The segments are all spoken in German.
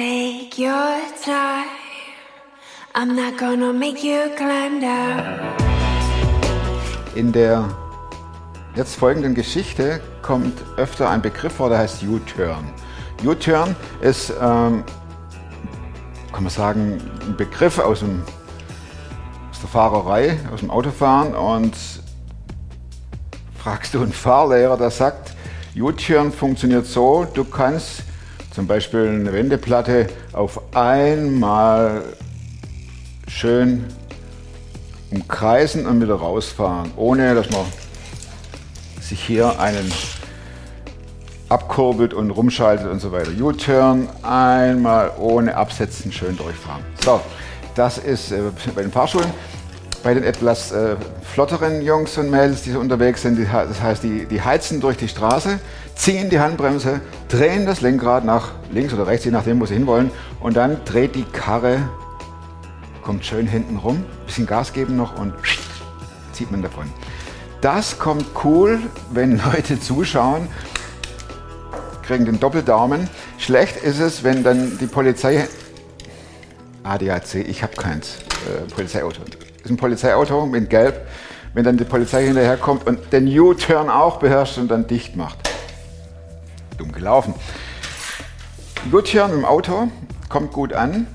Take your time. I'm not gonna make you climb down. In der jetzt folgenden Geschichte kommt öfter ein Begriff vor, der heißt U-Turn. U-Turn ist, ähm, kann man sagen, ein Begriff aus, dem, aus der Fahrerei, aus dem Autofahren und fragst du einen Fahrlehrer, der sagt, U-Turn funktioniert so, du kannst zum Beispiel eine Wendeplatte auf einmal schön umkreisen und wieder rausfahren, ohne dass man sich hier einen abkurbelt und rumschaltet und so weiter. U-Turn, einmal ohne Absetzen schön durchfahren. So, das ist äh, bei den Fahrschulen. Bei den etwas äh, flotteren Jungs und Mädels, die so unterwegs sind, die, das heißt, die, die heizen durch die Straße, ziehen die Handbremse, drehen das Lenkrad nach links oder rechts, je nachdem, wo sie hinwollen, und dann dreht die Karre, kommt schön hinten rum, bisschen Gas geben noch und zieht man davon. Das kommt cool, wenn Leute zuschauen, kriegen den Doppeldaumen. Schlecht ist es, wenn dann die Polizei, ADAC, ich habe keins, äh, Polizeiauto, ist ein Polizeiauto mit Gelb, wenn dann die Polizei hinterherkommt und den U-Turn auch beherrscht und dann dicht macht. Dumm gelaufen. U-Turn im Auto kommt gut an.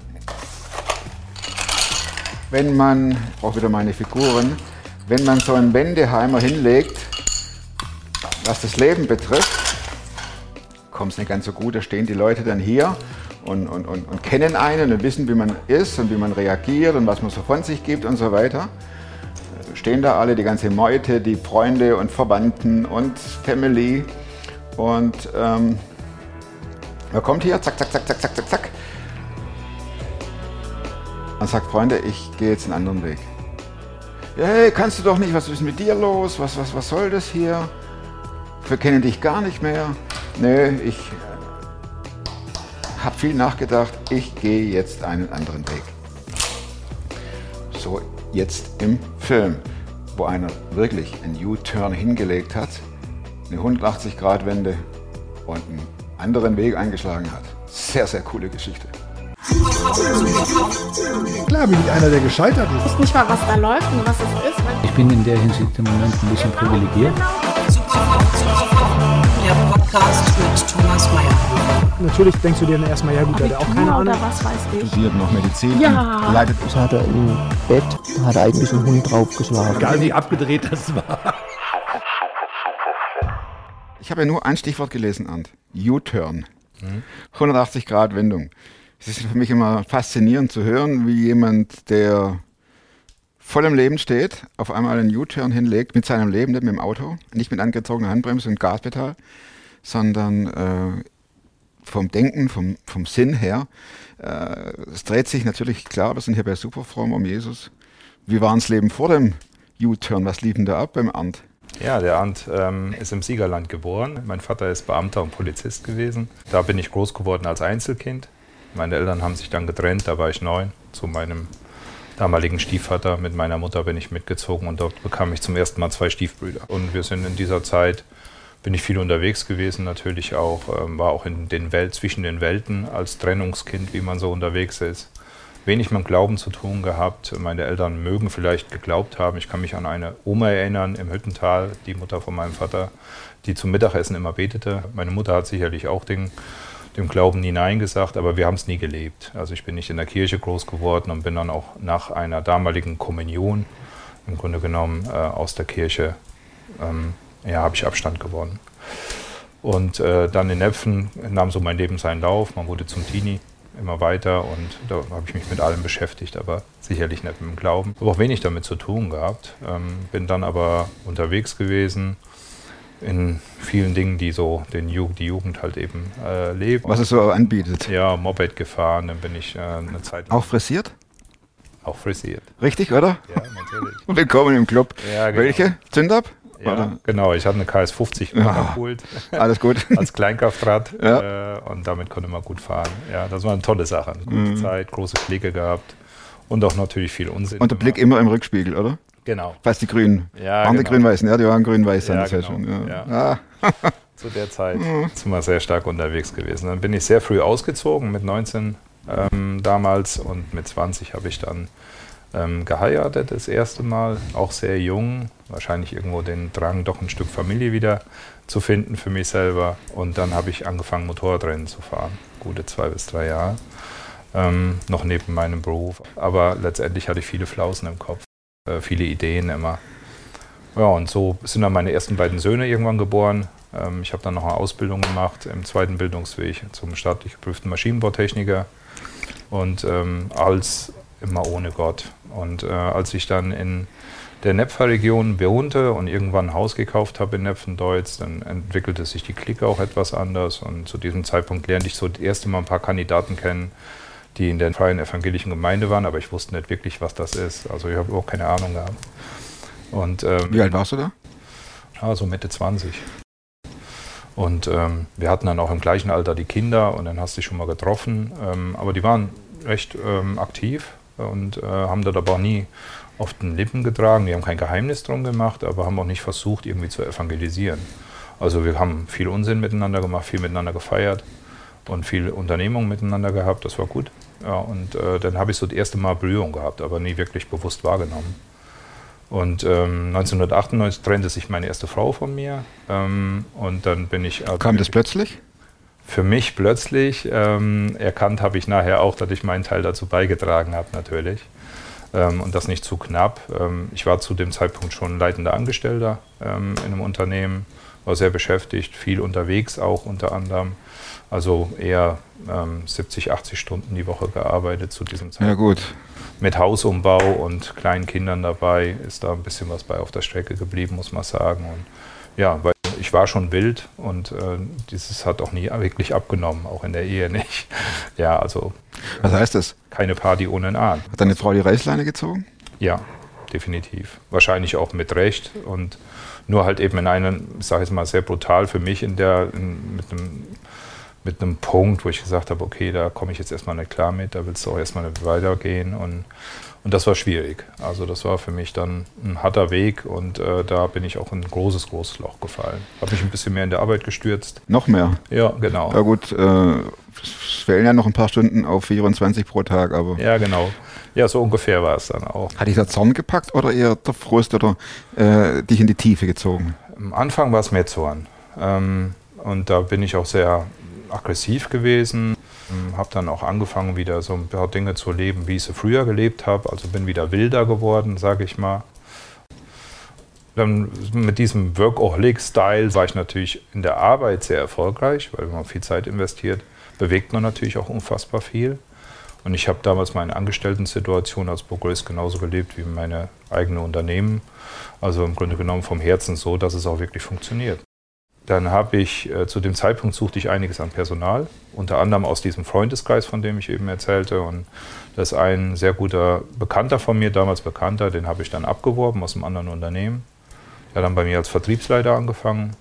Wenn man, ich brauche wieder meine Figuren, wenn man so einen Wendeheimer hinlegt, was das Leben betrifft, kommt es nicht ganz so gut. Da stehen die Leute dann hier und, und, und, und, kennen einen und wissen, wie man ist und wie man reagiert und was man so von sich gibt und so weiter. Stehen da alle, die ganze Meute, die Freunde und Verwandten und Family. Und ähm, er kommt hier, zack, zack, zack, zack, zack, zack, zack. Und sagt, Freunde, ich gehe jetzt einen anderen Weg. Hey, kannst du doch nicht, was ist mit dir los? Was, was, was soll das hier? Wir kennen dich gar nicht mehr. Nee, ich habe viel nachgedacht. Ich gehe jetzt einen anderen Weg. So, jetzt im Film, wo einer wirklich einen U-Turn hingelegt hat, eine 180-Grad-Wende und einen anderen Weg eingeschlagen hat. Sehr, sehr coole Geschichte. Klar bin ich einer, der gescheitert ist. Ich weiß nicht mal, was da läuft und was es ist. Ich bin in der Hinsicht im Moment ein bisschen privilegiert. Der Podcast mit Thomas Mayer. Natürlich denkst du dir dann erstmal, ja gut, der hat auch keine Ahnung. Was weiß ich. Studiert noch Medizin. Ja. Leidet Das hat er im Bett, da hat er eigentlich einen Hund draufgeschlagen. Egal wie abgedreht das war. Ich habe ja nur ein Stichwort gelesen, Ant. U-Turn. 180 Grad Wendung. Es ist für mich immer faszinierend zu hören, wie jemand, der voll im Leben steht, auf einmal einen U-Turn hinlegt mit seinem Leben, nicht mit dem Auto, nicht mit angezogener Handbremse und Gaspedal, sondern äh, vom Denken, vom, vom Sinn her. Äh, es dreht sich natürlich, klar, wir sind hier bei Superform um Jesus. Wie war das Leben vor dem U-Turn? Was lief denn da ab beim Arndt? Ja, der Arndt ähm, ist im Siegerland geboren. Mein Vater ist Beamter und Polizist gewesen. Da bin ich groß geworden als Einzelkind. Meine Eltern haben sich dann getrennt, da war ich neun, zu meinem damaligen Stiefvater. Mit meiner Mutter bin ich mitgezogen und dort bekam ich zum ersten Mal zwei Stiefbrüder. Und wir sind in dieser Zeit, bin ich viel unterwegs gewesen, natürlich auch, ähm, war auch in den Welt, zwischen den Welten als Trennungskind, wie man so unterwegs ist. Wenig mit Glauben zu tun gehabt. Meine Eltern mögen vielleicht geglaubt haben. Ich kann mich an eine Oma erinnern im Hüttental, die Mutter von meinem Vater, die zum Mittagessen immer betete. Meine Mutter hat sicherlich auch den, dem Glauben nie Nein gesagt, aber wir haben es nie gelebt. Also ich bin nicht in der Kirche groß geworden und bin dann auch nach einer damaligen Kommunion im Grunde genommen äh, aus der Kirche, ähm, ja, habe ich Abstand gewonnen. Und äh, dann in Nepfen nahm so mein Leben seinen Lauf. Man wurde zum Teenie immer weiter und da habe ich mich mit allem beschäftigt, aber sicherlich nicht mit dem Glauben. Habe auch wenig damit zu tun gehabt. Ähm, bin dann aber unterwegs gewesen in vielen Dingen, die so den Ju die Jugend halt eben äh, lebt. Was es so anbietet. Ja, Moped gefahren, dann bin ich äh, eine Zeit Auch frisiert? auch frisiert. Richtig, oder? Ja, natürlich. Willkommen im Club. Ja, genau. Welche? Zündab? Ja, Oder? genau. Ich hatte eine KS50 geholt. Alles gut. als Kleinkraftrad Ja. äh, und damit konnte man gut fahren. Ja, das war eine tolle Sache. Eine gute Mhm. Zeit, große Pflege gehabt und auch natürlich viel Unsinn. Und der Blick immer im Rückspiegel, oder? Genau. Fast die Grünen. Ja, waren die genau. Grün-Weißen? Ja, die waren grün-weiß. dann, ja genau. schon. Ja. Ja. Ah. zu der Zeit sind wir sehr stark unterwegs gewesen. Dann bin ich sehr früh ausgezogen, mit 19 ähm, damals und mit 20 habe ich dann ähm, geheiratet, das erste Mal, auch sehr jung, wahrscheinlich irgendwo den Drang, doch ein Stück Familie wieder zu finden für mich selber. Und dann habe ich angefangen, Motorradrennen zu fahren, gute zwei bis drei Jahre, ähm, noch neben meinem Beruf. Aber letztendlich hatte ich viele Flausen im Kopf, äh, viele Ideen immer. Ja, und so sind dann meine ersten beiden Söhne irgendwann geboren. Ähm, ich habe dann noch eine Ausbildung gemacht im zweiten Bildungsweg zum staatlich geprüften Maschinenbautechniker und ähm, als immer ohne Gott. Und äh, als ich dann in der Nepfer-Region wohnte und irgendwann ein Haus gekauft habe in Nepfendeutz, dann entwickelte sich die Clique auch etwas anders. Und zu diesem Zeitpunkt lernte ich so das erste Mal ein paar Kandidaten kennen, die in der freien evangelischen Gemeinde waren, aber ich wusste nicht wirklich, was das ist. Also ich habe auch keine Ahnung gehabt. Und, ähm, Wie alt warst du da? ja, so Mitte 20. Und ähm, wir hatten dann auch im gleichen Alter die Kinder und dann hast du dich schon mal getroffen. Ähm, aber die waren recht ähm, aktiv und äh, haben das aber auch nie auf den Lippen getragen. Die haben kein Geheimnis drum gemacht, aber haben auch nicht versucht, irgendwie zu evangelisieren. Also wir haben viel Unsinn miteinander gemacht, viel miteinander gefeiert und viel Unternehmung miteinander gehabt. Das war gut. Ja, und äh, dann habe ich so das erste Mal Berührung gehabt, aber nie wirklich bewusst wahrgenommen. Und ähm, 1998 trennte sich meine erste Frau von mir. Ähm, und dann bin ich. äh, Kam das plötzlich? für mich plötzlich. Ähm, erkannt habe ich nachher auch, dass ich meinen Teil dazu beigetragen habe, natürlich. Ähm, und das nicht zu knapp. Ähm, ich war zu dem Zeitpunkt schon leitender Angestellter ähm, in einem Unternehmen, war sehr beschäftigt, viel unterwegs auch unter anderem. Also eher ähm, 70, 80 Stunden die Woche gearbeitet zu diesem Zeitpunkt. Ja gut. Mit Hausumbau und kleinen Kindern dabei ist da ein bisschen was bei auf der Strecke geblieben, muss man sagen. Und ja, weil ich war schon wild und äh, dieses hat auch nie wirklich abgenommen, auch in der Ehe nicht. Ja, also Was heißt das? keine Party ohne einen Ahn. Hat deine Frau die Reißleine gezogen? Ja, definitiv. Wahrscheinlich auch mit Recht und nur halt eben in einem, ich sage jetzt mal sehr brutal für mich, in der, in, mit, einem, mit einem Punkt, wo ich gesagt habe, okay, da komme ich jetzt erstmal nicht klar mit, da willst du auch erstmal nicht weitergehen und, und das war schwierig. Also das war für mich dann ein harter Weg und äh, da bin ich auch in ein großes, großes Loch gefallen. Habe mich ein bisschen mehr in der Arbeit gestürzt. Noch mehr. Ja, genau. Ja gut, äh, es fehlen ja noch ein paar Stunden auf 24 pro Tag, aber Ja, genau. Ja, so ungefähr war es dann auch. hat dich der Zorn gepackt oder eher der Frust oder äh, dich in die Tiefe gezogen? Am Anfang war es mehr Zorn. Ähm, und da bin ich auch sehr aggressiv gewesen. Ähm, habe dann auch angefangen, wieder so ein paar Dinge zu leben, wie ich sie früher gelebt habe. Also bin wieder wilder geworden, sage ich mal. Dann mit diesem Workaholic-Style war ich natürlich in der Arbeit sehr erfolgreich, weil wenn man viel Zeit investiert, bewegt man natürlich auch unfassbar viel. Und ich habe damals meine Angestellten-Situation als Prokurist genauso gelebt wie meine eigene Unternehmen. Also im Grunde genommen vom Herzen so, dass es auch wirklich funktioniert. Dann habe ich, äh, zu dem Zeitpunkt suchte ich einiges an Personal, unter anderem aus diesem Freundeskreis, von dem ich eben erzählte. Und das ist ein sehr guter Bekannter von mir, damals Bekannter, den habe ich dann abgeworben aus einem anderen Unternehmen. Er hat dann bei mir als Vertriebsleiter angefangen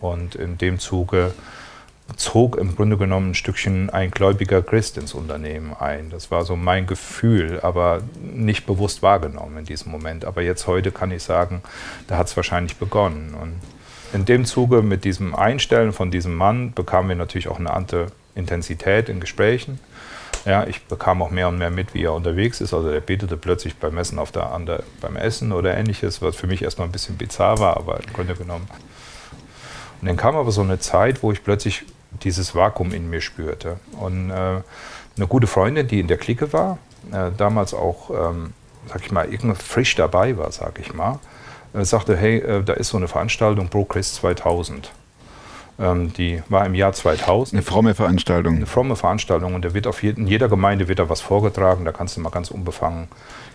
und in dem Zuge zog im Grunde genommen ein Stückchen ein gläubiger Christ ins Unternehmen ein. Das war so mein Gefühl, aber nicht bewusst wahrgenommen in diesem Moment. Aber jetzt heute kann ich sagen, da hat es wahrscheinlich begonnen. Und in dem Zuge mit diesem Einstellen von diesem Mann bekamen wir natürlich auch eine andere Intensität in Gesprächen. Ja, ich bekam auch mehr und mehr mit, wie er unterwegs ist. Also er betete plötzlich beim Essen auf der, an der, beim Essen oder ähnliches, was für mich erstmal ein bisschen bizarr war, aber im Grunde genommen. Und dann kam aber so eine Zeit, wo ich plötzlich dieses Vakuum in mir spürte. Und äh, eine gute Freundin, die in der Clique war, äh, damals auch, ähm, sag ich mal, irgendwie frisch dabei war, sag ich mal, sagte, hey, äh, da ist so eine Veranstaltung Pro Christ 2000. Ähm, die war im Jahr 2000 Eine fromme Veranstaltung. eine fromme Veranstaltung und da wird auf jeden, in jeder Gemeinde wird da was vorgetragen, da kannst du mal ganz unbefangen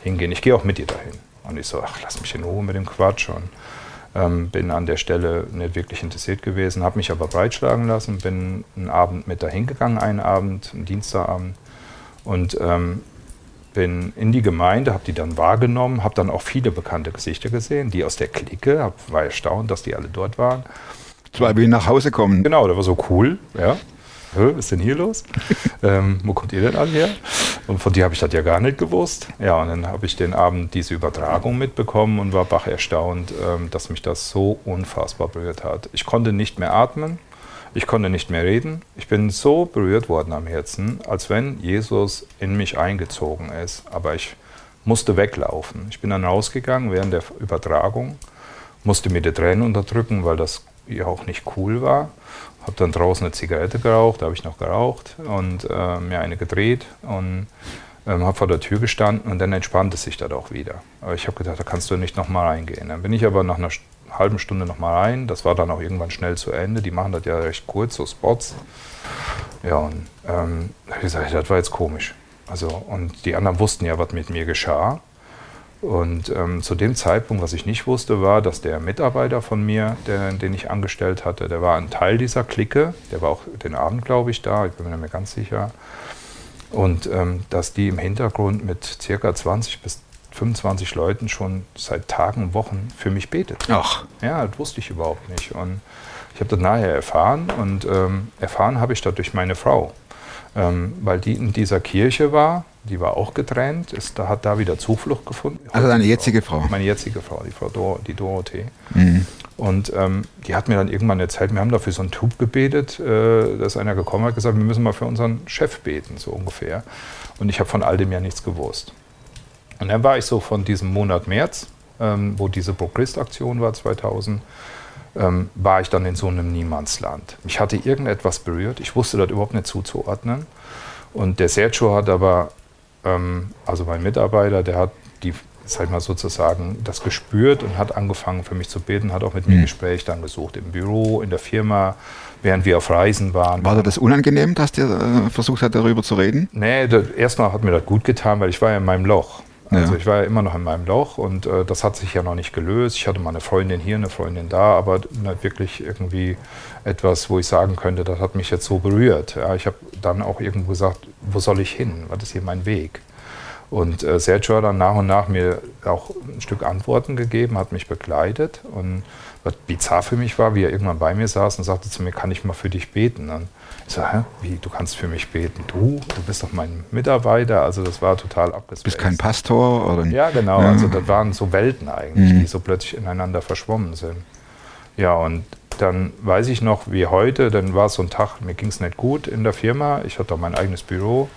hingehen. Ich gehe auch mit dir dahin. Und ich so, ach, lass mich in Ruhe mit dem Quatsch. Und ähm, bin an der Stelle nicht wirklich interessiert gewesen, habe mich aber breitschlagen lassen, bin einen Abend mit dahin gegangen, einen Abend, einen Dienstagabend und ähm, bin in die Gemeinde, habe die dann wahrgenommen, habe dann auch viele bekannte Gesichter gesehen, die aus der Clique, hab, war erstaunt, dass die alle dort waren. Zwei will nach Hause kommen. Genau, das war so cool. Ja. Was ist denn hier los? ähm, wo kommt ihr denn alle her? Und von dir habe ich das ja gar nicht gewusst. Ja, und dann habe ich den Abend diese Übertragung mitbekommen und war bach erstaunt, ähm, dass mich das so unfassbar berührt hat. Ich konnte nicht mehr atmen. Ich konnte nicht mehr reden. Ich bin so berührt worden am Herzen, als wenn Jesus in mich eingezogen ist. Aber ich musste weglaufen. Ich bin dann rausgegangen während der Übertragung, musste mir die Tränen unterdrücken, weil das ja auch nicht cool war. Habe dann draußen eine Zigarette geraucht, da habe ich noch geraucht und äh, mir eine gedreht und ähm, habe vor der Tür gestanden und dann entspannt es sich das auch wieder. Aber ich habe gedacht, da kannst du nicht nochmal reingehen. Dann bin ich aber nach einer halben Stunde nochmal rein. Das war dann auch irgendwann schnell zu Ende. Die machen das ja recht kurz, so Spots. Ja, und ähm, ich gesagt, das war jetzt komisch. Also, und die anderen wussten ja, was mit mir geschah. Und ähm, zu dem Zeitpunkt, was ich nicht wusste, war, dass der Mitarbeiter von mir, der, den ich angestellt hatte, der war ein Teil dieser Clique. Der war auch den Abend, glaube ich, da. Ich bin mir nicht mehr ganz sicher. Und ähm, dass die im Hintergrund mit circa 20 bis 25 Leuten schon seit Tagen und Wochen für mich betet. Ach, Ja, das wusste ich überhaupt nicht. Und ich habe das nachher erfahren und ähm, erfahren habe ich das durch meine Frau. Ähm, weil die in dieser Kirche war, die war auch getrennt, ist, da hat da wieder Zuflucht gefunden. also deine jetzige Frau. Meine jetzige Frau, die Frau Dor die Dorothee. Und ähm, die hat mir dann irgendwann erzählt, wir haben dafür so einen Tub gebetet, äh, dass einer gekommen hat, gesagt, wir müssen mal für unseren Chef beten, so ungefähr. Und ich habe von all dem ja nichts gewusst. Und dann war ich so von diesem Monat März, ähm, wo diese Pro-Christ-Aktion war 2000, ähm, war ich dann in so einem Niemandsland. Mich hatte irgendetwas berührt, ich wusste das überhaupt nicht zuzuordnen. Und der Sergio hat aber, ähm, also mein Mitarbeiter, der hat die, sag mal sozusagen, das gespürt und hat angefangen für mich zu beten, hat auch mit mir Gespräch dann gesucht, im Büro, in der Firma, während wir auf Reisen waren. War dir das unangenehm, dass der äh, versucht hat, darüber zu reden? Nee, das, erstmal hat mir das gut getan, weil ich war ja in meinem Loch. Also Ja. ich war ja immer noch in meinem Loch und äh, das hat sich ja noch nicht gelöst. Ich hatte mal eine Freundin hier, eine Freundin da, aber nicht wirklich irgendwie etwas, wo ich sagen könnte, das hat mich jetzt so berührt. Ja, ich habe dann auch irgendwo gesagt, wo soll ich hin? Was ist hier mein Weg? Und äh, Sergio hat dann nach und nach mir auch ein Stück Antworten gegeben, hat mich begleitet. Und was bizarr für mich war, wie er irgendwann bei mir saß und sagte zu mir, kann ich mal für dich beten? Und ich hä, wie, du kannst für mich beten? Du, du bist doch mein Mitarbeiter. Also das war total Du abgespaced. bist kein Pastor oder Ja, genau. Ja. Also das waren so Welten eigentlich, die so plötzlich ineinander verschwommen sind. Ja, und dann weiß ich noch, wie heute, dann war es so ein Tag, mir ging es nicht gut in der Firma. Ich hatte auch mein eigenes Büro.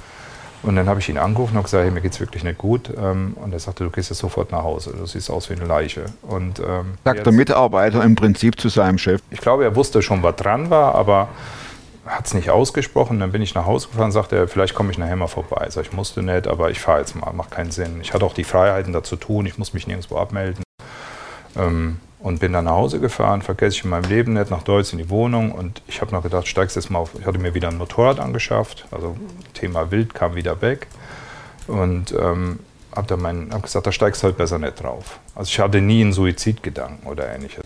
Und dann habe ich ihn angerufen und gesagt, hey, mir geht es wirklich nicht gut. Ähm, Und er sagte, du gehst jetzt sofort nach Hause. Du siehst aus wie eine Leiche. Und, ähm, Sagt der Mitarbeiter im Prinzip zu seinem Chef. ich glaube, er wusste schon, was dran war, aber hat es nicht ausgesprochen. Dann bin ich nach Hause gefahren, sagte er, vielleicht komme ich nachher mal vorbei. Sag, ich musste nicht, aber ich fahre jetzt mal, macht keinen Sinn. Ich hatte auch die Freiheiten dazu tun, ich muss mich nirgendwo abmelden. Ähm, und bin dann nach Hause gefahren, vergesse ich in meinem Leben nicht, nach Deutsch in die Wohnung. Und ich habe noch gedacht, steigst jetzt mal auf. Ich hatte mir wieder ein Motorrad angeschafft, also Thema Wild kam wieder weg. Und ähm, habe dann mein, hab gesagt, da steigst du halt besser nicht drauf. Also ich hatte nie einen Suizidgedanken oder ähnliches.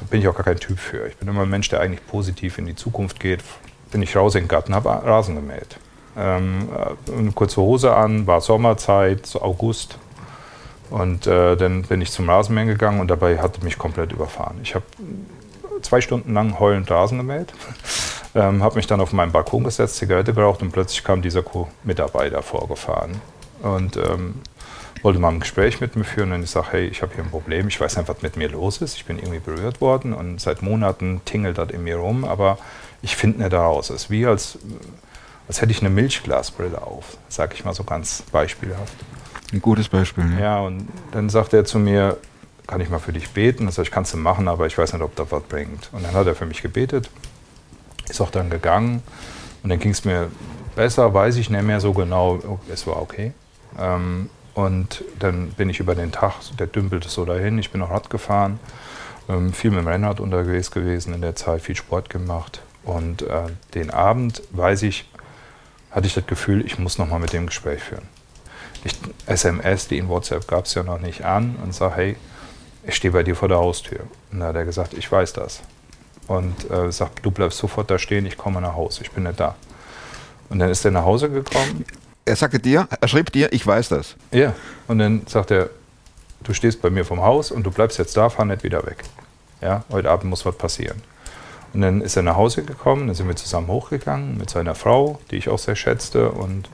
Da bin ich auch gar kein Typ für. Ich bin immer ein Mensch, der eigentlich positiv in die Zukunft geht. Bin ich raus in den Garten, habe Rasen gemäht. Ähm, äh, eine kurze Hose an, war Sommerzeit, so August. Und äh, dann bin ich zum Rasenmähen gegangen und dabei hatte mich komplett überfahren. Ich habe zwei Stunden lang heulend Rasen gemäht, ähm, habe mich dann auf meinen Balkon gesetzt, Zigarette geraucht und plötzlich kam dieser Co-Mitarbeiter vorgefahren und ähm, wollte mal ein Gespräch mit mir führen und ich sage, hey, ich habe hier ein Problem, ich weiß nicht, was mit mir los ist, ich bin irgendwie berührt worden und seit Monaten tingelt das in mir rum, aber ich finde nicht raus. Es ist wie als, als hätte ich eine Milchglasbrille auf, sage ich mal so ganz beispielhaft. Ein gutes Beispiel. Ne? Ja, und dann sagt er zu mir, kann ich mal für dich beten? Das sag ich, kannst du machen, aber ich weiß nicht, ob das was bringt. Und dann hat er für mich gebetet, ist auch dann gegangen und dann ging es mir besser, weiß ich nicht mehr so genau, es war okay. Ähm, und dann bin ich über den Tag, der dümpelte so dahin, ich bin auch Rad gefahren, ähm, viel mit dem Rennrad unterwegs gewesen in der Zeit, viel Sport gemacht. Und äh, den Abend, weiß ich, hatte ich das Gefühl, ich muss nochmal mit dem Gespräch führen ich SMS, die in WhatsApp gab es ja noch nicht an und sage, hey, ich stehe bei dir vor der Haustür. Und dann hat er gesagt, ich weiß das. Und äh, sagt, du bleibst sofort da stehen, ich komme nach Hause, ich bin nicht da. Und dann ist er nach Hause gekommen. Er sagte dir, er schrieb dir, ich weiß das. Ja. Und dann sagt er, du stehst bei mir vom Haus und du bleibst jetzt da, fahr nicht wieder weg. Ja, heute Abend muss was passieren. Und dann ist er nach Hause gekommen, dann sind wir zusammen hochgegangen mit seiner Frau, die ich auch sehr schätzte. Und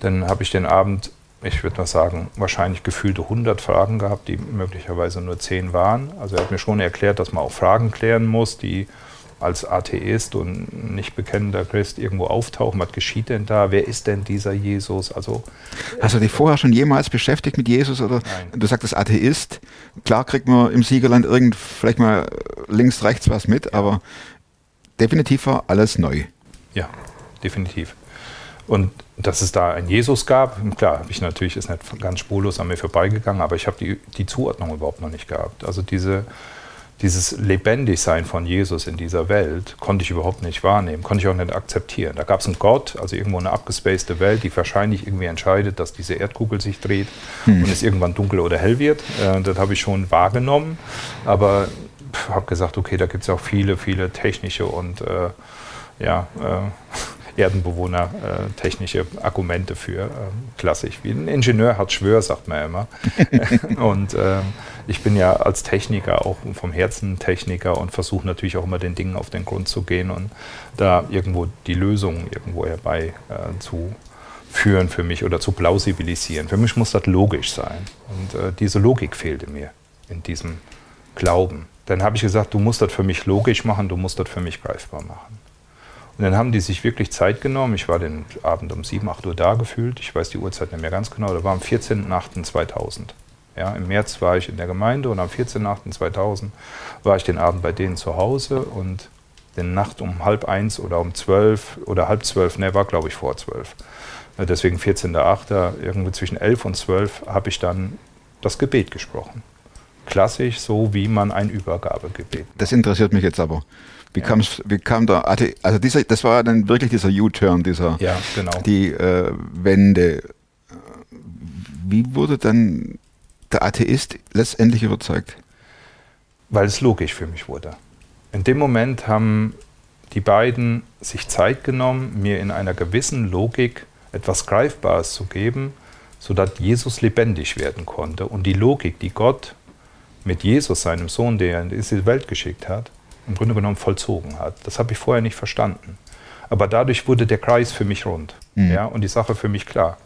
dann habe ich den Abend, ich würde mal sagen, wahrscheinlich gefühlte 100 Fragen gehabt, die möglicherweise nur 10 waren. Also er hat mir schon erklärt, dass man auch Fragen klären muss, die als Atheist und nicht bekennender Christ irgendwo auftauchen. Was geschieht denn da? Wer ist denn dieser Jesus? Also Hast du dich vorher schon jemals beschäftigt mit Jesus? Oder Nein. du sagtest Atheist. Klar kriegt man im Siegerland irgend vielleicht mal links, rechts was mit, aber definitiv war alles neu. Ja, definitiv. Und dass es da einen Jesus gab, klar, habe ich natürlich, ist nicht ganz spurlos an mir vorbeigegangen, aber ich habe die, die Zuordnung überhaupt noch nicht gehabt. Also diese, dieses Lebendigsein von Jesus in dieser Welt konnte ich überhaupt nicht wahrnehmen, konnte ich auch nicht akzeptieren. Da gab es einen Gott, also irgendwo eine abgespacede Welt, die wahrscheinlich irgendwie entscheidet, dass diese Erdkugel sich dreht und es irgendwann dunkel oder hell wird. Äh, das habe ich schon wahrgenommen, aber habe gesagt, okay, da gibt es auch viele, viele technische und äh, ja, äh, Erdenbewohner äh, technische Argumente für. Ähm, klassisch. Wie ein Ingenieur hat Schwör, sagt man immer. und ähm, ich bin ja als Techniker auch vom Herzen Techniker und versuche natürlich auch immer den Dingen auf den Grund zu gehen und da irgendwo die Lösung irgendwo herbei äh, zu führen für mich oder zu plausibilisieren. Für mich muss das logisch sein. Und äh, diese Logik fehlte mir in diesem Glauben. Dann habe ich gesagt, du musst das für mich logisch machen, du musst das für mich greifbar machen. Und dann haben die sich wirklich Zeit genommen. Ich war den Abend um 7, 8 Uhr da gefühlt. Ich weiß die Uhrzeit nicht mehr ganz genau. Da war am 14.08.2000. Ja, Im März war ich in der Gemeinde und am 14.08.2000 war ich den Abend bei denen zu Hause und den Nacht um halb eins oder um zwölf oder halb zwölf, ne, war glaube ich vor zwölf. Äh, Deswegen 14.08. irgendwie zwischen elf und zwölf habe ich dann das Gebet gesprochen. Klassisch, so wie man ein Übergabegebet. Das interessiert mich jetzt aber. Wie, Ja. kam's, wie kam der Athe also dieser, das war dann wirklich dieser U-Turn, dieser Ja, genau. die äh, Wende. Wie wurde dann der Atheist letztendlich überzeugt? weil es logisch für mich wurde. In dem Moment haben die beiden sich Zeit genommen, mir in einer gewissen Logik etwas Greifbares zu geben, sodass Jesus lebendig werden konnte. Und die Logik, die Gott mit Jesus, seinem Sohn, der er in diese Welt geschickt hat, im Grunde genommen vollzogen hat. Das habe ich vorher nicht verstanden. Aber dadurch wurde der Kreis für mich rund ja, und die Sache für mich klar.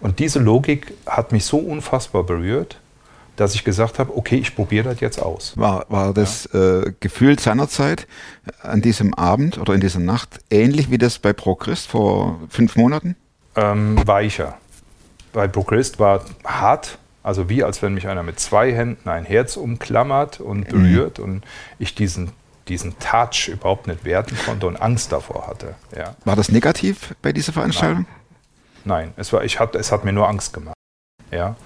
Und diese Logik hat mich so unfassbar berührt, dass ich gesagt habe, okay, ich probiere das jetzt aus. War, war das äh, Gefühl seinerzeit an diesem Abend oder in dieser Nacht ähnlich wie das bei Pro Christ vor fünf Monaten? Ähm, weicher. Bei Prochrist war hart, also wie als wenn mich einer mit zwei Händen ein Herz umklammert und berührt und ich diesen, diesen Touch überhaupt nicht werten konnte und Angst davor hatte. Ja. War das negativ bei dieser Veranstaltung? Nein, es, war, ich hat, es hat mir nur Angst gemacht. Ja.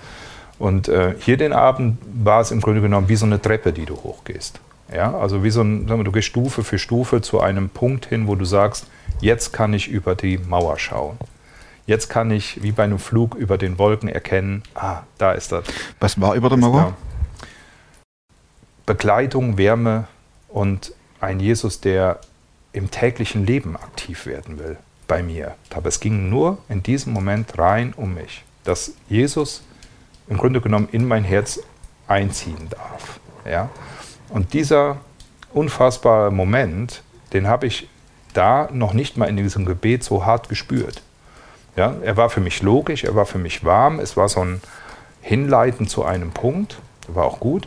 Und äh, hier den Abend war es im Grunde genommen wie so eine Treppe, die du hochgehst. Ja, also wie so ein, sagen wir, du gehst Stufe für Stufe zu einem Punkt hin, wo du sagst, jetzt kann ich über die Mauer schauen. Jetzt kann ich wie bei einem Flug über den Wolken erkennen, ah, da ist das. Was war über der Mauer? Begleitung, Wärme und ein Jesus, der im täglichen Leben aktiv werden will bei mir. Aber es ging nur in diesem Moment rein um mich, dass Jesus im Grunde genommen in mein Herz einziehen darf. Ja? Und dieser unfassbare Moment, den habe ich da noch nicht mal in diesem Gebet so hart gespürt. Ja? Er war für mich logisch, er war für mich warm, es war so ein Hinleiten zu einem Punkt, war auch gut.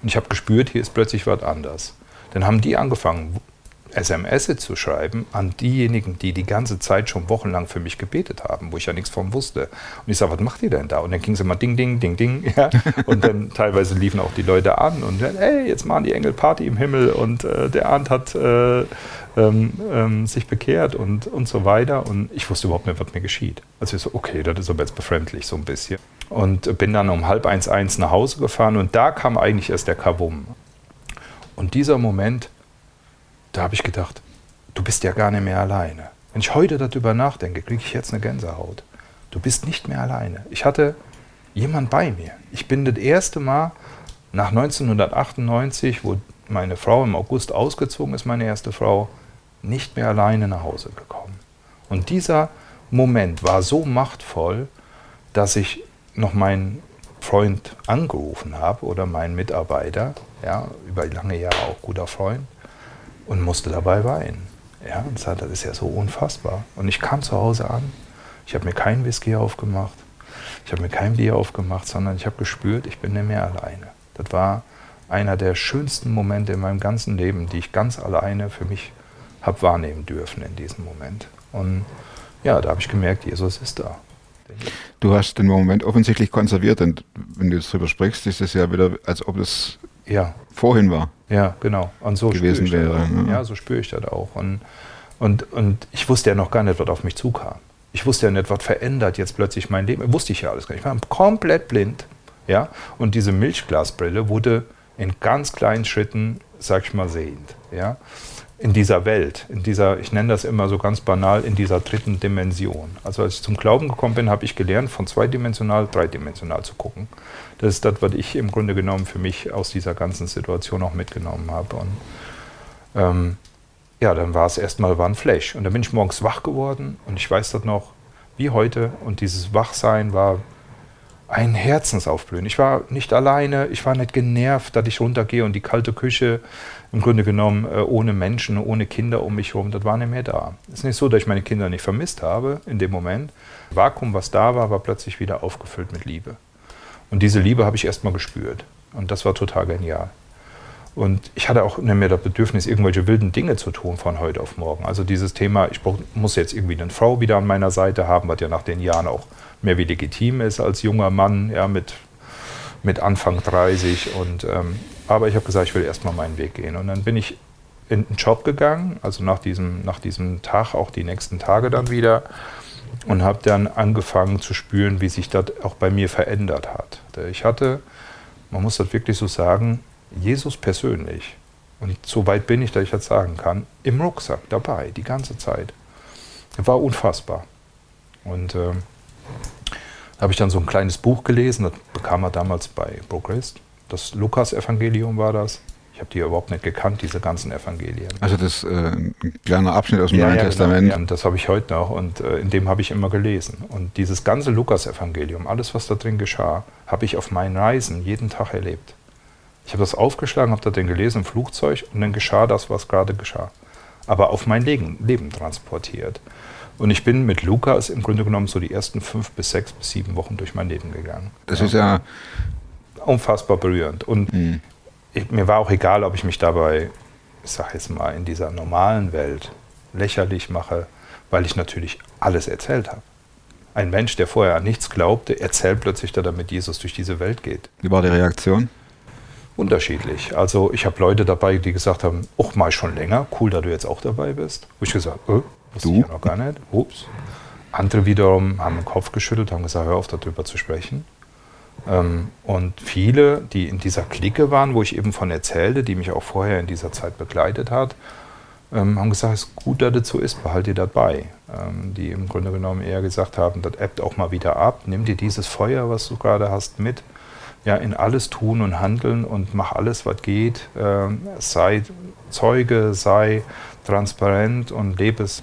Und ich habe gespürt, hier ist plötzlich was anders. Dann haben die angefangen, SMS zu schreiben an diejenigen, die die ganze Zeit schon wochenlang für mich gebetet haben, wo ich ja nichts von wusste. Und ich sage, was macht ihr denn da? Und dann ging es immer ding, ding, ding, ding. Ja. Und dann teilweise liefen auch die Leute an und dann, hey, jetzt machen die Engel Party im Himmel und äh, der Arndt hat äh, ähm, ähm, sich bekehrt und, und so weiter. Und ich wusste überhaupt nicht, was mir geschieht. Also ich so, okay, das ist aber jetzt befremdlich so ein bisschen. Und bin dann um halb eins, eins nach Hause gefahren und da kam eigentlich erst der Kavum. Und dieser Moment, da habe ich gedacht, du bist ja gar nicht mehr alleine. Wenn ich heute darüber nachdenke, kriege ich jetzt eine Gänsehaut. Du bist nicht mehr alleine. Ich hatte jemand bei mir. Ich bin das erste Mal nach 1998, wo meine Frau im August ausgezogen ist, meine erste Frau, nicht mehr alleine nach Hause gekommen. Und dieser Moment war so machtvoll, dass ich noch meinen Freund angerufen habe oder meinen Mitarbeiter, ja, über lange Jahre auch guter Freund, und musste dabei weinen. Ja, und sagte, das ist ja so unfassbar. Und ich kam zu Hause an, ich habe mir keinen Whisky aufgemacht, ich habe mir kein Bier aufgemacht, sondern ich habe gespürt, ich bin nicht mehr alleine. Das war einer der schönsten Momente in meinem ganzen Leben, die ich ganz alleine für mich habe wahrnehmen dürfen in diesem Moment. Und ja, da habe ich gemerkt, Jesus ist da. Du hast den Moment offensichtlich konserviert und wenn du jetzt drüber sprichst, ist es ja wieder, als ob es Ja, vorhin war. ja, genau. Und so Gewesen spüre ich das wäre, auch. ja. Ja, so spüre ich das auch. Und, und, und ich wusste ja noch gar nicht, was auf mich zukam. Ich wusste ja nicht, was verändert jetzt plötzlich mein Leben. Wusste ich ja alles gar nicht. Ich war komplett blind. Ja? Und diese Milchglasbrille wurde in ganz kleinen Schritten, sag ich mal, sehend. Ja? In dieser Welt, in dieser, ich nenne das immer so ganz banal, in dieser dritten Dimension. Also als ich zum Glauben gekommen bin, habe ich gelernt, von zweidimensional, dreidimensional zu gucken. Das ist das, was ich im Grunde genommen für mich aus dieser ganzen Situation auch mitgenommen habe. Und ähm, ja, dann war es erstmal ein Flash. Und dann bin ich morgens wach geworden und ich weiß das noch wie heute. Und dieses Wachsein war ein Herzensaufblühen. Ich war nicht alleine, ich war nicht genervt, dass ich runtergehe und die kalte Küche im Grunde genommen äh, ohne Menschen, ohne Kinder um mich herum, das war nicht mehr da. Es ist nicht so, dass ich meine Kinder nicht vermisst habe in dem Moment. Vakuum, was da war, war plötzlich wieder aufgefüllt mit Liebe. Und diese Liebe habe ich erstmal gespürt. Und das war total genial. Und ich hatte auch nicht mehr das Bedürfnis, irgendwelche wilden Dinge zu tun von heute auf morgen. Also dieses Thema, ich muss jetzt irgendwie eine Frau wieder an meiner Seite haben, was ja nach den Jahren auch mehr wie legitim ist als junger Mann, ja, mit, mit Anfang 30. Und, ähm, aber ich habe gesagt, ich will erstmal meinen Weg gehen. Und dann bin ich in einen Job gegangen, also nach diesem, nach diesem Tag, auch die nächsten Tage dann wieder, und habe dann angefangen zu spüren, wie sich das auch bei mir verändert hat. Ich hatte, man muss das wirklich so sagen, Jesus persönlich, und so weit bin ich, dass ich das sagen kann, im Rucksack dabei, die ganze Zeit. War unfassbar. Und da habe ich dann so ein kleines Buch gelesen, das bekam er damals bei Progress. Das Lukas-Evangelium war das. Ich habe die überhaupt nicht gekannt, diese ganzen Evangelien. Also das äh, ein kleiner Abschnitt aus dem Ja, Neuen ja, Testament. Genau, ja, das habe ich heute noch und äh, in dem habe ich immer gelesen. Und dieses ganze Lukas-Evangelium, alles, was da drin geschah, habe ich auf meinen Reisen jeden Tag erlebt. Ich habe das aufgeschlagen, habe das dann gelesen im Flugzeug und dann geschah das, was gerade geschah. Aber auf mein Leben, Leben transportiert. Und ich bin mit Lukas im Grunde genommen so die ersten fünf bis sechs bis sieben Wochen durch mein Leben gegangen. Das ist ja, unfassbar berührend. Und Mhm. ich, mir war auch egal, ob ich mich dabei, ich sag jetzt mal, in dieser normalen Welt lächerlich mache, weil ich natürlich alles erzählt habe. Ein Mensch, der vorher an nichts glaubte, erzählt plötzlich, dass er mit Jesus durch diese Welt geht. wie war die Reaktion? Unterschiedlich. Also ich habe Leute dabei, die gesagt haben, ach, mal schon länger, cool, dass du jetzt auch dabei bist. Wo ich gesagt, äh, wusste Du? ich ja noch gar nicht. Ups. Andere wiederum haben den Kopf geschüttelt, haben gesagt, hör auf, darüber zu sprechen. Ähm, und viele, die in dieser Clique waren, wo ich eben von erzählte, die mich auch vorher in dieser Zeit begleitet hat, ähm, haben gesagt, es ist gut, dass das so ist, behalt dir das bei. Ähm, die im Grunde genommen eher gesagt haben, das ebbt auch mal wieder ab, nimm dir dieses Feuer, was du gerade hast, mit. Ja, in alles tun und handeln und mach alles, was geht. Ähm, sei Zeuge, sei transparent und lebe es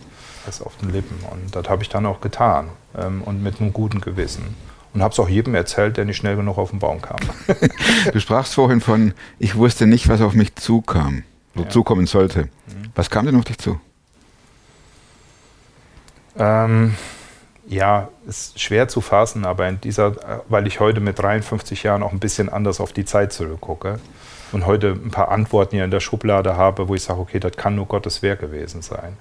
es auf den Lippen. Und das habe ich dann auch getan ähm, und mit einem guten Gewissen. Und habe es auch jedem erzählt, der nicht schnell genug auf den Baum kam. Du sprachst vorhin von, ich wusste nicht, was auf mich zukam, oder Ja. zukommen sollte. Was kam denn auf dich zu? Ähm, ja, ist schwer zu fassen, aber in dieser, weil ich heute mit 53 Jahren auch ein bisschen anders auf die Zeit zurückgucke und heute ein paar Antworten hier in der Schublade habe, wo ich sage, okay, das kann nur Gottes Werk gewesen sein.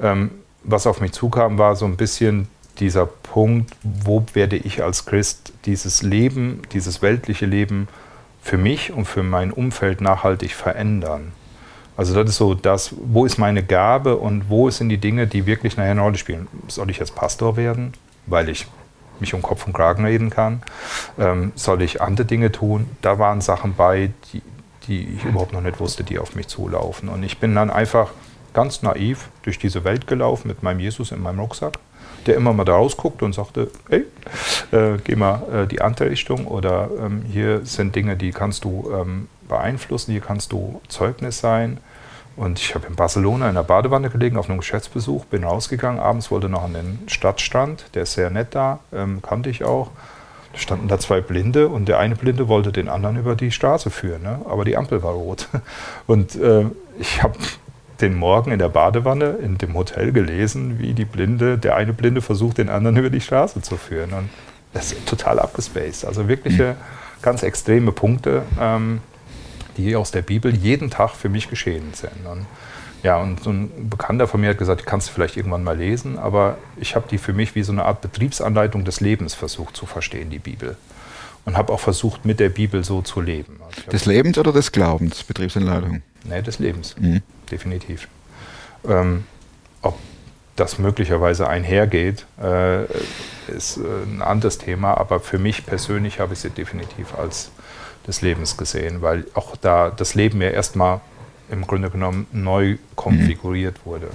Ähm, was auf mich zukam, war so ein bisschen dieser Punkt, wo werde ich als Christ dieses Leben, dieses weltliche Leben für mich und für mein Umfeld nachhaltig verändern. Also das ist so das, wo ist meine Gabe und wo sind die Dinge, die wirklich nachher eine Rolle spielen. Soll ich jetzt Pastor werden, weil ich mich um Kopf und Kragen reden kann? Ähm, soll ich andere Dinge tun? Da waren Sachen bei, die, die ich überhaupt noch nicht wusste, die auf mich zulaufen. Und ich bin dann einfach ganz naiv durch diese Welt gelaufen mit meinem Jesus in meinem Rucksack, der immer mal da rausguckt und sagte, hey, äh, geh mal äh, die andere Richtung oder ähm, hier sind Dinge, die kannst du ähm, beeinflussen, hier kannst du Zeugnis sein. Und ich habe in Barcelona in der Badewanne gelegen auf einem Geschäftsbesuch, bin rausgegangen, abends wollte noch an den Stadtstrand, der ist sehr nett da, ähm, kannte ich auch. Da standen da zwei Blinde und der eine Blinde wollte den anderen über die Straße führen, ne? aber die Ampel war rot. Und äh, ich habe den Morgen in der Badewanne in dem Hotel gelesen, wie die Blinde, der eine Blinde versucht, den anderen über die Straße zu führen. Und das ist total abgespaced. Also wirkliche ganz extreme Punkte. Ähm, die aus der Bibel jeden Tag für mich geschehen sind. Und, ja, und so ein Bekannter von mir hat gesagt, die kannst du vielleicht irgendwann mal lesen, aber ich habe die für mich wie so eine Art Betriebsanleitung des Lebens versucht zu verstehen, die Bibel. Und habe auch versucht, mit der Bibel so zu leben. Also Des Lebens oder des Glaubens, Betriebsanleitung? Nee, des Lebens, Mhm. Definitiv. Ähm, ob das möglicherweise einhergeht, äh, ist äh, ein anderes Thema, aber für mich persönlich habe ich sie definitiv als des Lebens gesehen, weil auch da das Leben ja erstmal im Grunde genommen neu konfiguriert wurde.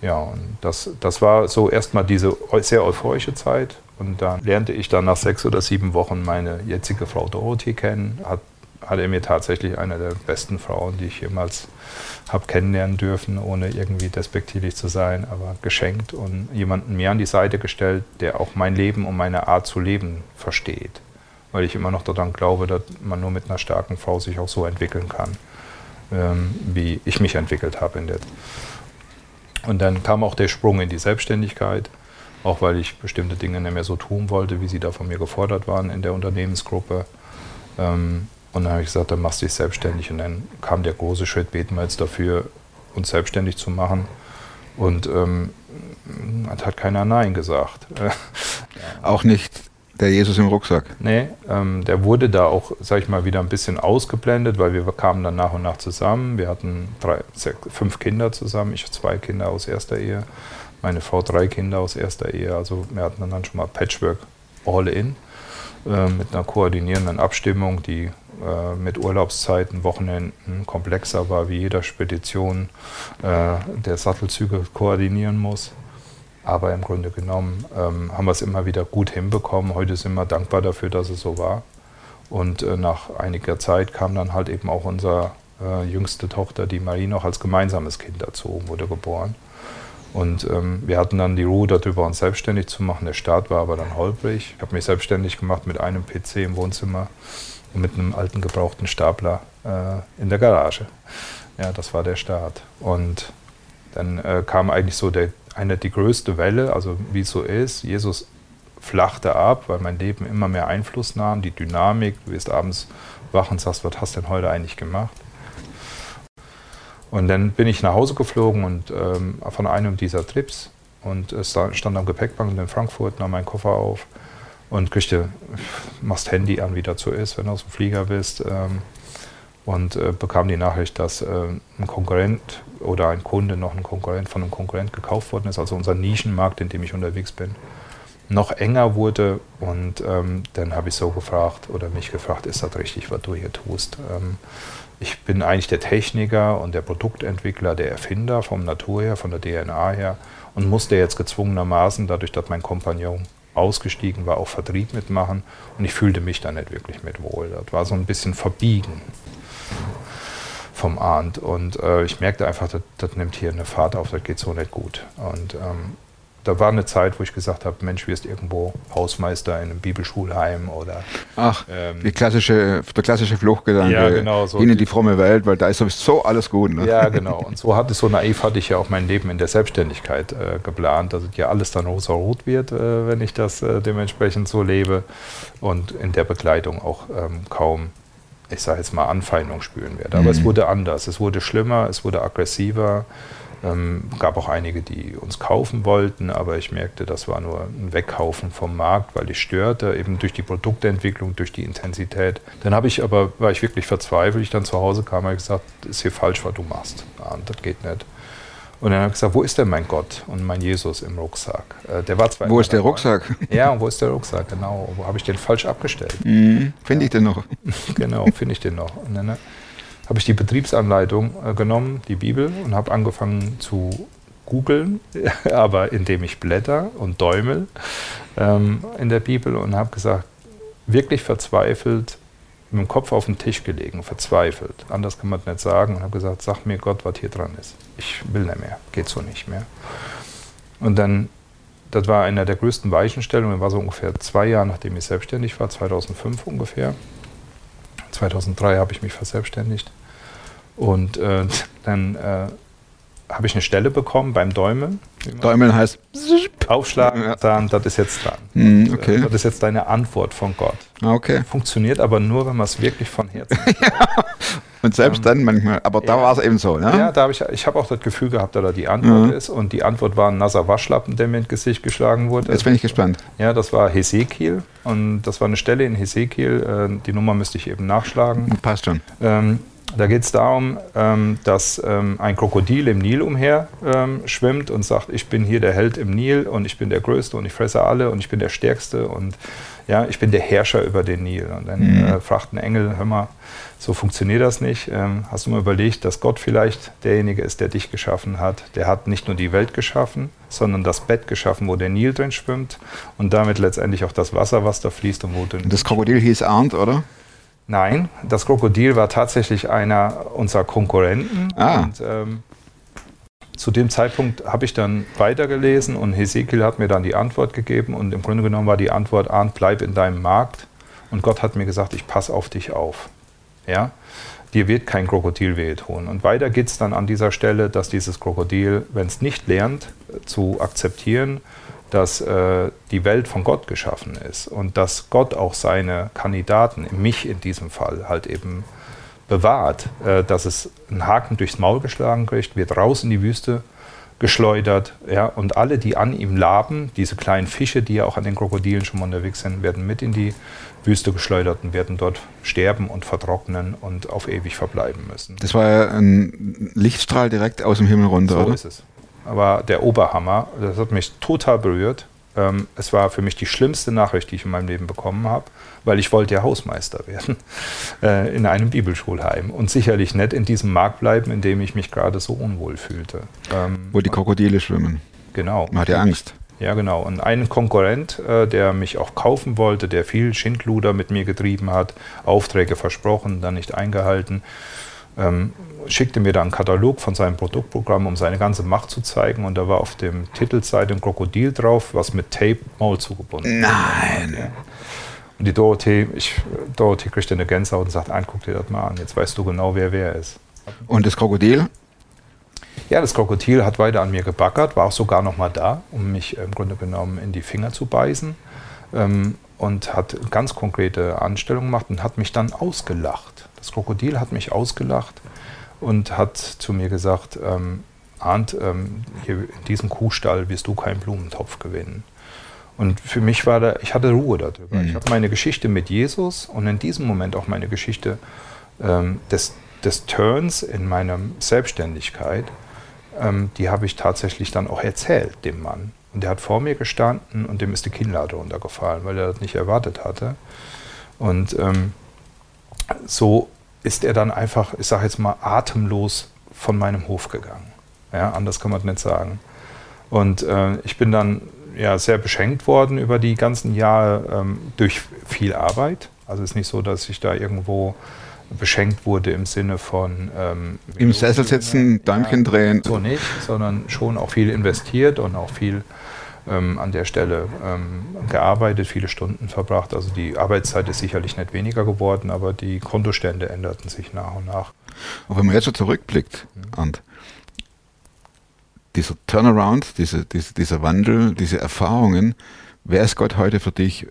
Ja, und das, das war so erstmal diese sehr euphorische Zeit. Und dann lernte ich dann nach sechs oder sieben Wochen meine jetzige Frau Dorothee kennen. Hat, hat er mir tatsächlich eine der besten Frauen, die ich jemals habe kennenlernen dürfen, ohne irgendwie despektierlich zu sein, aber geschenkt und jemanden mir an die Seite gestellt, der auch mein Leben und meine Art zu leben versteht. Weil ich immer noch daran glaube, dass man nur mit einer starken Frau sich auch so entwickeln kann, ähm, wie ich mich entwickelt habe in der und dann kam auch der Sprung in die Selbstständigkeit, auch weil ich bestimmte Dinge nicht mehr so tun wollte, wie sie da von mir gefordert waren in der Unternehmensgruppe. Ähm, und dann habe ich gesagt, dann machst du dich selbstständig. Und dann kam der große Schritt, beten wir jetzt dafür, uns selbstständig zu machen. Und ähm, hat keiner Nein gesagt. Auch nicht der Jesus im Rucksack. Nee, ähm, der wurde da auch, sag ich mal, wieder ein bisschen ausgeblendet, weil wir kamen dann nach und nach zusammen. Wir hatten drei, sech, fünf Kinder zusammen, ich zwei Kinder aus erster Ehe, meine Frau drei Kinder aus erster Ehe. Also wir hatten dann schon mal Patchwork all in äh, mit einer koordinierenden Abstimmung, die äh, mit Urlaubszeiten, Wochenenden komplexer war, wie jeder Spedition äh, der Sattelzüge koordinieren muss. Aber im Grunde genommen ähm, haben wir es immer wieder gut hinbekommen. Heute sind wir dankbar dafür, dass es so war. Und äh, nach einiger Zeit kam dann halt eben auch unsere äh, jüngste Tochter, die Marie, noch als gemeinsames Kind dazu, wurde geboren. Und ähm, wir hatten dann die Ruhe darüber, uns selbstständig zu machen. Der Start war aber dann holprig. Ich habe mich selbstständig gemacht mit einem PC im Wohnzimmer mit einem alten gebrauchten Stapler äh, in der Garage. Ja, das war der Start. Und dann äh, kam eigentlich so der, eine die größte Welle, also wie es so ist. Jesus flachte ab, weil mein Leben immer mehr Einfluss nahm, die Dynamik. Du wirst abends wach und sagst, was hast du denn heute eigentlich gemacht? Und dann bin ich nach Hause geflogen und ähm, von einem dieser Trips und es sta- stand am Gepäckband in Frankfurt, nahm meinen Koffer auf und kriegte, machst Handy an, wie so ist, wenn du aus dem Flieger bist. Ähm, und äh, bekam die Nachricht, dass äh, ein Konkurrent oder ein Kunde noch ein Konkurrent von einem Konkurrent gekauft worden ist, also unser Nischenmarkt, in dem ich unterwegs bin, noch enger wurde. Und ähm, dann habe ich so gefragt oder mich gefragt, ist das richtig, was du hier tust? Ähm, ich bin eigentlich der Techniker und der Produktentwickler, der Erfinder vom Natur her, von der DNA her und musste jetzt gezwungenermaßen, dadurch, dass mein Kompagnon ausgestiegen war, auch Vertrieb mitmachen und ich fühlte mich da nicht wirklich mit wohl. Das war so ein bisschen verbiegen vom Arndt und äh, ich merkte einfach, das, nimmt hier eine Fahrt auf, das geht so nicht gut. Und ähm, da war eine Zeit, wo ich gesagt habe, Mensch, wirst irgendwo Hausmeister in einem Bibelschulheim oder Ach, Ähm, die klassische, der klassische Fluchtgedanke Ja, genau, so in die- die fromme Welt, weil da ist sowieso alles gut. Ne? Ja, genau. Und so hatte so naiv hatte ich ja auch mein Leben in der Selbstständigkeit äh, geplant, dass ja alles dann rosa-rot wird, äh, wenn ich das äh, dementsprechend so lebe und in der Begleitung auch ähm, kaum, ich sage jetzt mal, Anfeindung spüren werde. Aber es wurde anders, es wurde schlimmer, es wurde aggressiver. Ähm, gab auch einige, die uns kaufen wollten, aber ich merkte, das war nur ein Wegkaufen vom Markt, weil ich störte, eben durch die Produktentwicklung, durch die Intensität. Dann habe ich aber, war ich wirklich verzweifelt, ich dann zu Hause kam, ich gesagt, das ist hier falsch, was du machst. Ja, und das geht nicht. Und dann habe ich gesagt, wo ist denn mein Gott und mein Jesus im Rucksack? Äh, der war zwar Wo ist der dabei. Rucksack? Ja, und wo ist der Rucksack? Genau. Wo habe ich den falsch abgestellt? Hm, Finde ich den noch? genau, finde ich den noch. Und dann ne, habe ich die Betriebsanleitung äh, genommen, die Bibel, und habe angefangen zu googeln, aber indem ich blätter und däumel ähm, in der Bibel und habe gesagt, wirklich verzweifelt, mit dem Kopf auf den Tisch gelegen, verzweifelt. Anders kann man es nicht sagen. Und habe gesagt, sag mir Gott, was hier dran ist. Ich will nicht mehr, geht so nicht mehr. Und dann, das war einer der größten Weichenstellungen, war so ungefähr zwei Jahre, nachdem ich selbstständig war, 2005 ungefähr. 2003 habe ich mich verselbstständigt. Und äh, dann äh, habe ich eine Stelle bekommen beim Däumeln. Däumeln heißt. Aufschlagen, Ja. sagen, das ist jetzt dran. Hm, okay. Das ist jetzt deine Antwort von Gott. Ah, Okay. Funktioniert aber nur, wenn man es wirklich von Herzen Und selbst dann manchmal, aber da Ähm, ja. war es eben so, ne? Ja, da habe ich, ich habe auch das Gefühl gehabt, dass da die Antwort Mhm. ist. Und die Antwort war ein nasser Waschlappen, der mir ins Gesicht geschlagen wurde. Jetzt bin ich gespannt. Ja, das war Hesekiel. Und das war eine Stelle in Hesekiel. Äh, die Nummer müsste ich eben nachschlagen. Passt schon. Ähm, da geht es darum, ähm, dass ähm, ein Krokodil im Nil umher ähm, schwimmt und sagt, ich bin hier der Held im Nil und ich bin der Größte und ich fresse alle und ich bin der Stärkste und ja, ich bin der Herrscher über den Nil. Und dann Mhm. äh, fragt ein Engel, hör mal, so funktioniert das nicht. Ähm, hast du mal überlegt, dass Gott vielleicht derjenige ist, der dich geschaffen hat? Der hat nicht nur die Welt geschaffen, sondern das Bett geschaffen, wo der Nil drin schwimmt und damit letztendlich auch das Wasser, was da fließt und wo drin Das Krokodil hieß Arndt, oder? Nein, das Krokodil war tatsächlich einer unserer Konkurrenten. Ah. Und ähm, zu dem Zeitpunkt habe ich dann weitergelesen und Hesekiel hat mir dann die Antwort gegeben. Und im Grunde genommen war die Antwort, Arndt, bleib in deinem Markt. Und Gott hat mir gesagt, ich passe auf dich auf. Ja? Dir wird kein Krokodil wehtun. Und weiter geht es dann an dieser Stelle, dass dieses Krokodil, wenn es nicht lernt, äh, zu akzeptieren, dass äh, die Welt von Gott geschaffen ist und dass Gott auch seine Kandidaten, mich in diesem Fall, halt eben bewahrt, äh, dass es einen Haken durchs Maul geschlagen kriegt, wird raus in die Wüste geschleudert, ja, und alle, die an ihm laben, diese kleinen Fische, die ja auch an den Krokodilen schon mal unterwegs sind, werden mit in die Wüste geschleudert und werden dort sterben und vertrocknen und auf ewig verbleiben müssen. Das war ja ein Lichtstrahl direkt aus dem Himmel runter, So oder? ist es. Aber der Oberhammer, das hat mich total berührt. Ähm, es war für mich die schlimmste Nachricht, die ich in meinem Leben bekommen habe, weil ich wollte ja Hausmeister werden äh, in einem Bibelschulheim und sicherlich nicht in diesem Markt bleiben, in dem ich mich gerade so unwohl fühlte. Ähm, Wo die Krokodile schwimmen. genau. Man hat ja Angst. Ja, genau. Und ein Konkurrent, äh, der mich auch kaufen wollte, der viel Schindluder mit mir getrieben hat, Aufträge versprochen, dann nicht eingehalten, ähm, schickte mir dann einen Katalog von seinem Produktprogramm, um seine ganze Macht zu zeigen. Und da war auf dem Titelseite ein Krokodil drauf, was mit Tape Maul zugebunden Nein. Ja. Und die Dorothee, ich, Dorothee kriegte eine Gänsehaut und sagt, ein, guck dir das mal an, jetzt weißt du genau, wer wer ist. Und das Krokodil? Ja, das Krokodil hat weiter an mir gebackert, war auch sogar noch mal da, um mich im Grunde genommen in die Finger zu beißen ähm, und hat ganz konkrete Anstellungen gemacht und hat mich dann ausgelacht. Das Krokodil hat mich ausgelacht und hat zu mir gesagt, ähm, Arndt, ähm, hier in diesem Kuhstall wirst du keinen Blumentopf gewinnen. Und für mich war da, ich hatte Ruhe darüber. Ich habe meine Geschichte mit Jesus und in diesem Moment auch meine Geschichte ähm, des, des Turns in meiner Selbstständigkeit, ähm, die habe ich tatsächlich dann auch erzählt dem Mann. Und der hat vor mir gestanden und dem ist die Kinnlade runtergefallen, weil er das nicht erwartet hatte. Und ähm, so ist er dann einfach, ich sage jetzt mal, atemlos von meinem Hof gegangen. Ja, anders kann man es nicht sagen. Und äh, ich bin dann ja, sehr beschenkt worden über die ganzen Jahre ähm, durch viel Arbeit. Also es ist nicht so, dass ich da irgendwo beschenkt wurde im Sinne von ähm, Im Sessel sitzen, Däumchen drehen. so nicht, sondern schon auch viel investiert und auch viel ähm, an der Stelle ähm, gearbeitet, viele Stunden verbracht. Also die Arbeitszeit ist sicherlich nicht weniger geworden, aber die Kontostände änderten sich nach und nach. Und wenn man jetzt so zurückblickt, und dieser Turnaround, diese, diese, dieser Wandel, diese Erfahrungen, wer ist Gott heute für dich?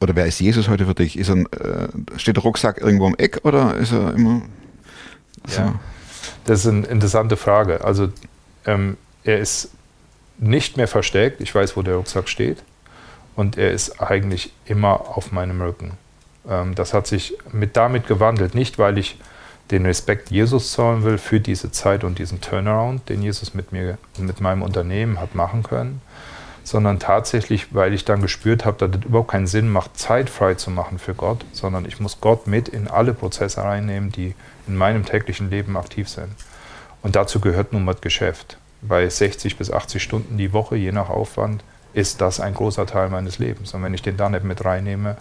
Oder wer ist Jesus heute für dich? Ist er, äh, steht der Rucksack irgendwo im Eck oder ist er immer so? Ja. Das ist eine interessante Frage. Also ähm, er ist nicht mehr versteckt. Ich weiß, wo der Rucksack steht. Und er ist eigentlich immer auf meinem Rücken. Ähm, das hat sich mit damit gewandelt. Nicht, weil ich den Respekt Jesus zollen will für diese Zeit und diesen Turnaround, den Jesus mit mir, mit meinem Unternehmen hat machen können, sondern tatsächlich, weil ich dann gespürt habe, dass es überhaupt keinen Sinn macht, Zeit frei zu machen für Gott, sondern ich muss Gott mit in alle Prozesse reinnehmen, die in meinem täglichen Leben aktiv sind. Und dazu gehört nun mal das Geschäft. Bei 60 bis 80 Stunden die Woche, je nach Aufwand, ist das ein großer Teil meines Lebens. Und wenn ich den da nicht mit reinnehme,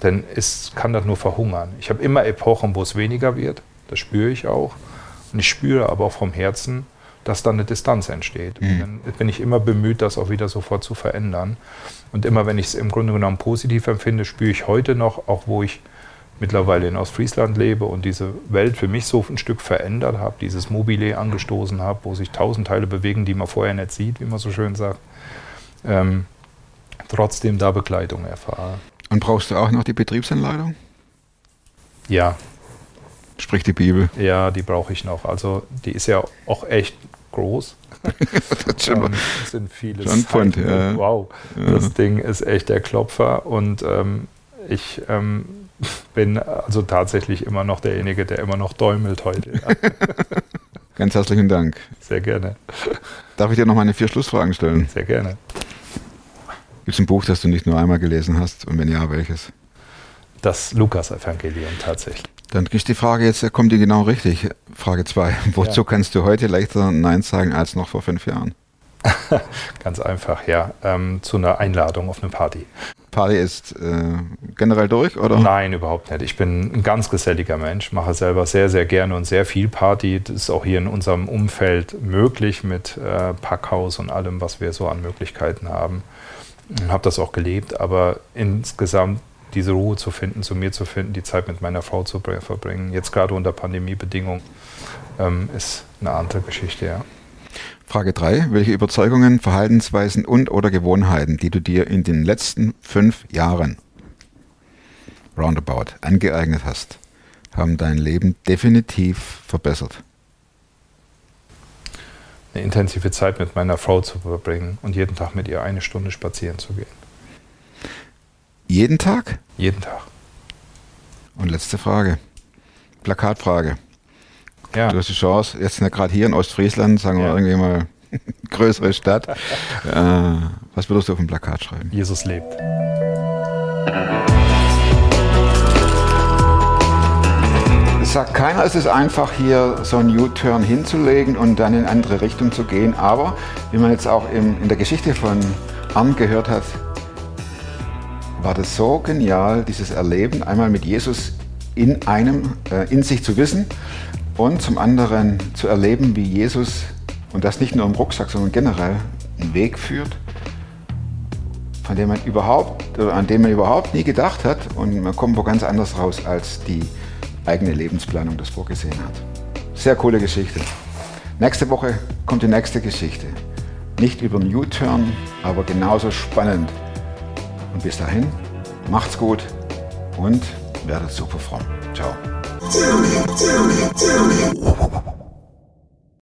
dann ist, kann das nur verhungern. Ich habe immer Epochen, wo es weniger wird, das spüre ich auch. Und ich spüre aber auch vom Herzen, dass dann eine Distanz entsteht. Und dann bin ich immer bemüht, das auch wieder sofort zu verändern. Und immer wenn ich es im Grunde genommen positiv empfinde, spüre ich heute noch, auch wo ich mittlerweile in Ostfriesland lebe und diese Welt für mich so ein Stück verändert habe, dieses Mobile angestoßen habe, wo sich tausend Teile bewegen, die man vorher nicht sieht, wie man so schön sagt, ähm, trotzdem da Begleitung erfahre. Und brauchst du auch noch die Betriebsanleitung? Ja, Sprich die Bibel. ja, die brauche ich noch. Also die ist ja auch echt groß. Das immer- Ähm, sind viele Schon Seiten. ja. Wow, das Ding ist echt der Klopfer und ähm, ich ähm, bin also tatsächlich immer noch derjenige, der immer noch däumelt heute. Ganz herzlichen Dank. sehr gerne, Darf ich dir noch meine vier Schlussfragen stellen? sehr gerne. Gibt es ein Buch, das du nicht nur einmal gelesen hast? Und wenn ja, welches? Das Lukas-Evangelium tatsächlich. Dann ist die Frage jetzt, kommt die genau richtig? Frage 2. Wozu Ja. kannst du heute leichter Nein sagen als noch vor fünf Jahren? Ganz einfach, ja. Ähm, zu einer Einladung auf eine Party. Party ist äh, generell durch, oder? Nein, überhaupt nicht. Ich bin ein ganz geselliger Mensch, mache selber sehr, sehr gerne und sehr viel Party. Das ist auch hier in unserem Umfeld möglich mit äh, Packhaus und allem, was wir so an Möglichkeiten haben. Habe das auch gelebt, aber insgesamt diese Ruhe zu finden, zu mir zu finden, die Zeit mit meiner Frau zu br- verbringen, jetzt gerade unter Pandemiebedingungen, ähm, ist eine andere Geschichte, ja. Frage 3. Welche Überzeugungen, Verhaltensweisen und oder Gewohnheiten, die du dir in den letzten fünf Jahren roundabout angeeignet hast, haben dein Leben definitiv verbessert? Eine intensive Zeit mit meiner Frau zu verbringen und jeden Tag mit ihr eine Stunde spazieren zu gehen. Jeden Tag? Jeden Tag. Und letzte Frage. Plakatfrage. Ja. Du hast die Chance, jetzt gerade hier in Ostfriesland, sagen wir Ja. irgendwie mal größere Stadt. äh, was würdest du auf dem Plakat schreiben? Jesus lebt. Es sagt keiner, es ist einfach hier so einen U-Turn hinzulegen und dann in eine andere Richtung zu gehen. Aber wie man jetzt auch im, in der Geschichte von Arndt gehört hat, war das so genial, dieses Erleben, einmal mit Jesus in einem, äh, in sich zu wissen und zum anderen zu erleben, wie Jesus, und das nicht nur im Rucksack, sondern generell, einen Weg führt, von dem man überhaupt, an dem man überhaupt nie gedacht hat und man kommt wo ganz anders raus, als die eigene Lebensplanung das vorgesehen hat. Sehr coole Geschichte. Nächste Woche kommt die nächste Geschichte. Nicht über einen U-Turn, aber genauso spannend. Und bis dahin, macht's gut und werdet super fromm. Ciao. Tell me, tell me, tell me.